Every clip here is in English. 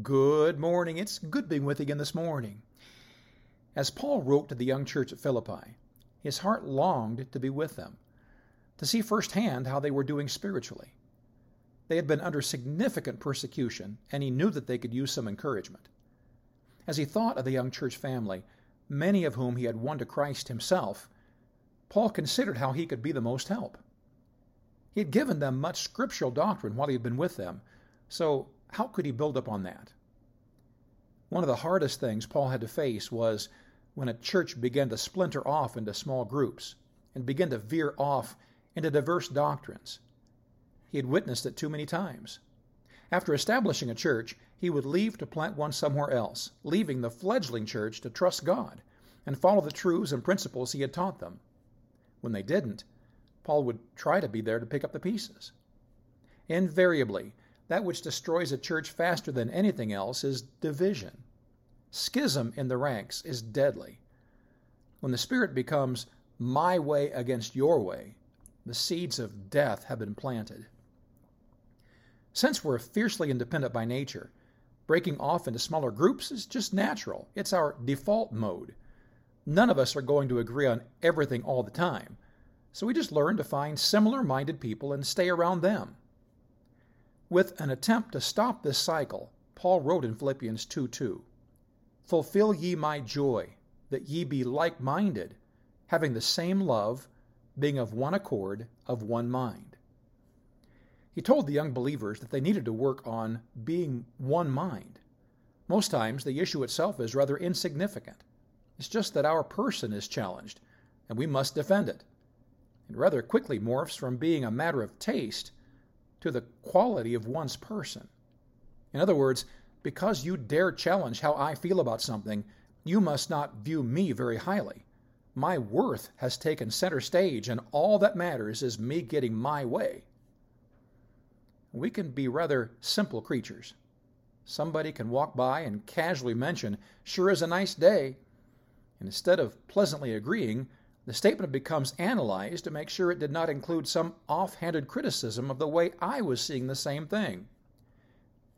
Good morning. It's good being with you again this morning. As Paul wrote to the young church at Philippi, his heart longed to be with them, to see firsthand how they were doing spiritually. They had been under significant persecution, and he knew that they could use some encouragement. As he thought of the young church family, many of whom he had won to Christ himself, Paul considered how he could be the most help. He had given them much scriptural doctrine while he had been with them, so how could he build up on that? One of the hardest things Paul had to face was when a church began to splinter off into small groups and began to veer off into diverse doctrines. He had witnessed it too many times. After establishing a church, he would leave to plant one somewhere else, leaving the fledgling church to trust God and follow the truths and principles he had taught them. When they didn't, Paul would try to be there to pick up the pieces. Invariably, that which destroys a church faster than anything else is division. Schism in the ranks is deadly. When the Spirit becomes my way against your way, the seeds of death have been planted. Since we're fiercely independent by nature, breaking off into smaller groups is just natural. It's our default mode. None of us are going to agree on everything all the time, so we just learn to find similar minded people and stay around them. With an attempt to stop this cycle, Paul wrote in Philippians 2 2, Fulfill ye my joy, that ye be like minded, having the same love, being of one accord, of one mind. He told the young believers that they needed to work on being one mind. Most times, the issue itself is rather insignificant. It's just that our person is challenged, and we must defend it. It rather quickly morphs from being a matter of taste to the quality of one's person. In other words, because you dare challenge how I feel about something, you must not view me very highly. My worth has taken center stage, and all that matters is me getting my way. We can be rather simple creatures. Somebody can walk by and casually mention, Sure is a nice day. And instead of pleasantly agreeing, the statement becomes analyzed to make sure it did not include some offhanded criticism of the way I was seeing the same thing.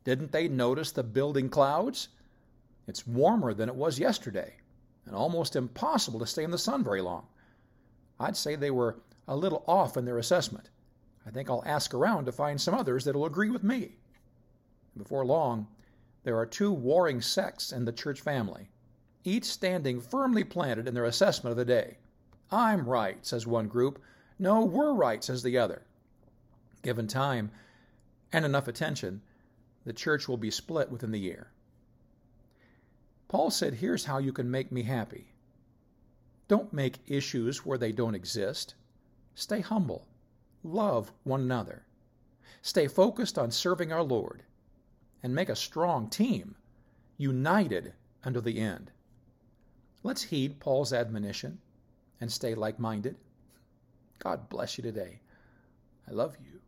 Didn't they notice the building clouds? It's warmer than it was yesterday, and almost impossible to stay in the sun very long. I'd say they were a little off in their assessment. I think I'll ask around to find some others that'll agree with me. Before long, there are two warring sects in the church family, each standing firmly planted in their assessment of the day. I'm right, says one group. No, we're right, says the other. Given time and enough attention, the church will be split within the year. Paul said, Here's how you can make me happy. Don't make issues where they don't exist. Stay humble. Love one another. Stay focused on serving our Lord. And make a strong team, united unto the end. Let's heed Paul's admonition and stay like minded. God bless you today. I love you.